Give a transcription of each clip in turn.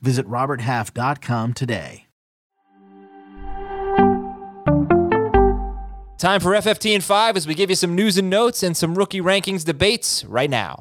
Visit RobertHalf.com today. Time for FFT and 5 as we give you some news and notes and some rookie rankings debates right now.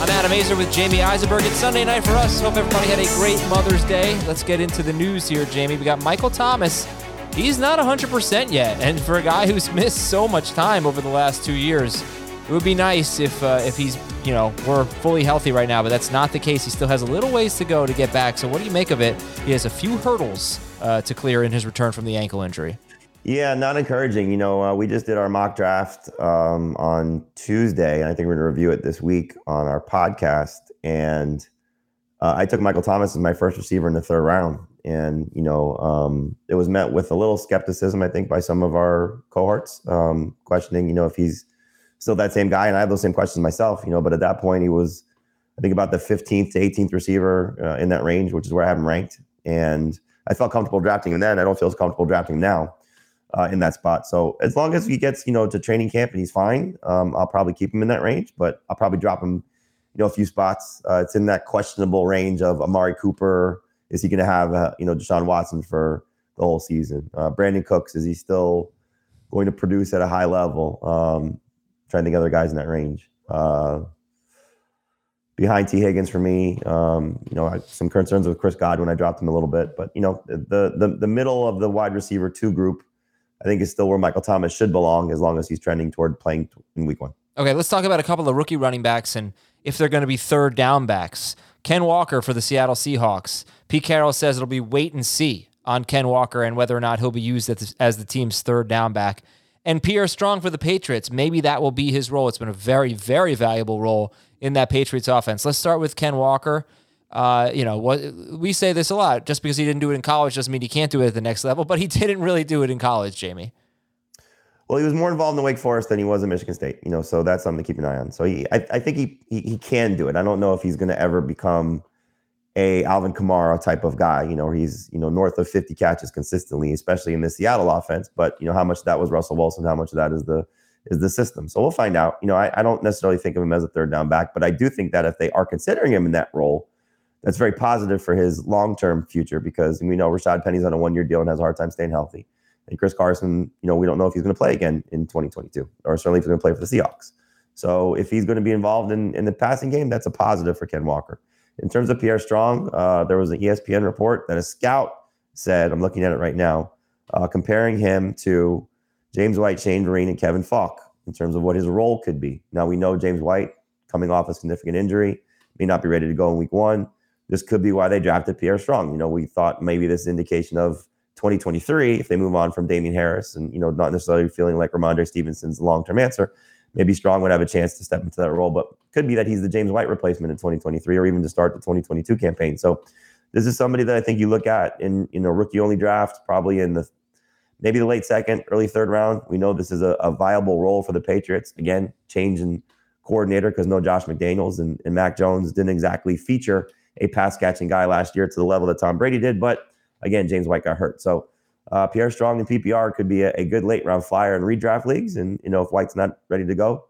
I'm Adam Aizer with Jamie Eisenberg. It's Sunday night for us. Hope everybody had a great Mother's Day. Let's get into the news here, Jamie. We got Michael Thomas. He's not 100% yet. And for a guy who's missed so much time over the last two years, it would be nice if uh, if he's, you know, we're fully healthy right now, but that's not the case. He still has a little ways to go to get back. So what do you make of it? He has a few hurdles uh, to clear in his return from the ankle injury. Yeah, not encouraging. You know, uh, we just did our mock draft um, on Tuesday, and I think we're going to review it this week on our podcast. And uh, I took Michael Thomas as my first receiver in the third round, and you know, um, it was met with a little skepticism, I think, by some of our cohorts, um, questioning, you know, if he's still that same guy. And I have those same questions myself, you know. But at that point, he was, I think, about the 15th to 18th receiver uh, in that range, which is where I have him ranked. And I felt comfortable drafting him then. I don't feel as comfortable drafting him now uh, in that spot. So as long as he gets you know to training camp and he's fine, um, I'll probably keep him in that range. But I'll probably drop him, you know, a few spots. Uh, it's in that questionable range of Amari Cooper. Is he going to have uh, you know Deshaun Watson for the whole season? Uh, Brandin Cooks is he still going to produce at a high level? Um, trying to think other guys in that range. Uh, behind Tee Higgins for me. Um, you know, I, some concerns with Chris Godwin. I dropped him a little bit, but you know, the the the middle of the wide receiver two group I think is still where Michael Thomas should belong as long as he's trending toward playing in week one. Okay, let's talk about a couple of rookie running backs and if they're going to be third down backs. Ken Walker for the Seattle Seahawks. Pete Carroll says it'll be wait and see on Ken Walker and whether or not he'll be used as the team's third down back. And Pierre Strong for the Patriots. Maybe that will be his role. It's been a very, very valuable role in that Patriots offense. Let's start with Ken Walker. Uh, you know, what we say this a lot. Just because he didn't do it in college doesn't mean he can't do it at the next level. But he didn't really do it in college, Jamie. Well, he was more involved in the Wake Forest than he was in Michigan State. You know, so that's something to keep an eye on. So he, I, I think he, he, he can do it. I don't know if he's going to ever become a Alvin Kamara type of guy. You know, he's you know north of 50 catches consistently, especially in the Seattle offense. But you know, how much that was Russell Wilson? How much of that is the is the system? So we'll find out. You know, I, I don't necessarily think of him as a third down back, but I do think that if they are considering him in that role that's very positive for his long term future because we know Rashaad Penny's on a one year deal and has a hard time staying healthy. And Chris Carson, you know, we don't know if he's going to play again in 2022 or certainly if he's going to play for the Seahawks. So if he's going to be involved in, in the passing game, that's a positive for Ken Walker. In terms of Pierre Strong, uh, there was an ESPN report that a scout said, I'm looking at it right now, uh, comparing him to James White, Shane Vereen, and Kevin Faulk in terms of what his role could be. Now we know James White coming off a significant injury, may not be ready to go in week one this could be why they drafted Pierre Strong. You know, we thought maybe this is indication of 2023 if they move on from Damien Harris and, you know, not necessarily feeling like Rhamondre Stevenson's long term answer. Maybe Strong would have a chance to step into that role, but could be that he's the James White replacement in 2023 or even to start the 2022 campaign. So this is somebody that I think you look at in, you know, rookie only draft, probably in the maybe the late second, early third round. We know this is a, a viable role for the Patriots. Again, change in coordinator because no Josh McDaniels and, and Mac Jones didn't exactly feature a pass catching guy last year to the level that Tom Brady did. But again, James White got hurt. So uh, Pierre Strong and PPR could be a, a, good late round flyer in redraft leagues. And, you know, if White's not ready to go,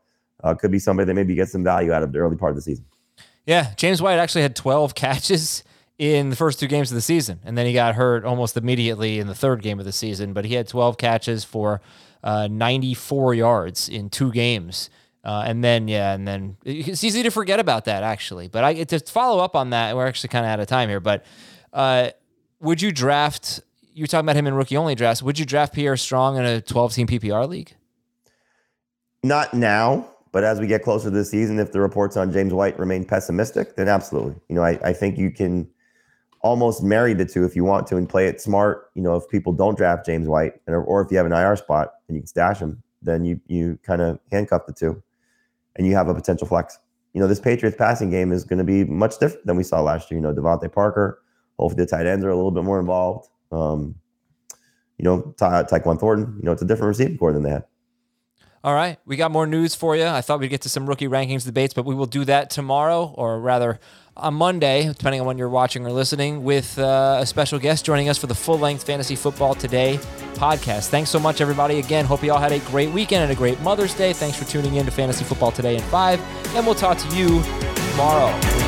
uh, could be somebody that maybe gets some value out of the early part of the season. Yeah. James White actually had 12 catches in the first two games of the season. And then he got hurt almost immediately in the third game of the season. But he had 12 catches for uh, 94 yards in two games. Uh, and then yeah, and then it's easy to forget about that actually. But I to follow up on that, we're actually kind of out of time here. But uh, would you draft? You're talking about him in rookie only drafts. Would you draft Pierre Strong in a 12 team PPR league? Not now, but as we get closer to the season, if the reports on James White remain pessimistic, then absolutely. You know, I, I think you can almost marry the two if you want to and play it smart. You know, if people don't draft James White, or, or if you have an IR spot and you can stash him, then you you kind of handcuff the two and you have a potential flex. You know, this Patriots passing game is going to be much different than we saw last year. You know, DeVante Parker, hopefully the tight ends are a little bit more involved. Um, you know, Ta- Tyquan Thornton. You know, it's a different receiving corps than they had. All right, we got more news for you. I thought we'd get to some rookie rankings debates, but we will do that tomorrow, or rather on Monday, depending on when you're watching or listening, with uh, a special guest joining us for the full length Fantasy Football Today podcast. Thanks so much, everybody. Again, hope you all had a great weekend and a great Mother's Day. Thanks for tuning in to Fantasy Football Today in 5, and we'll talk to you tomorrow.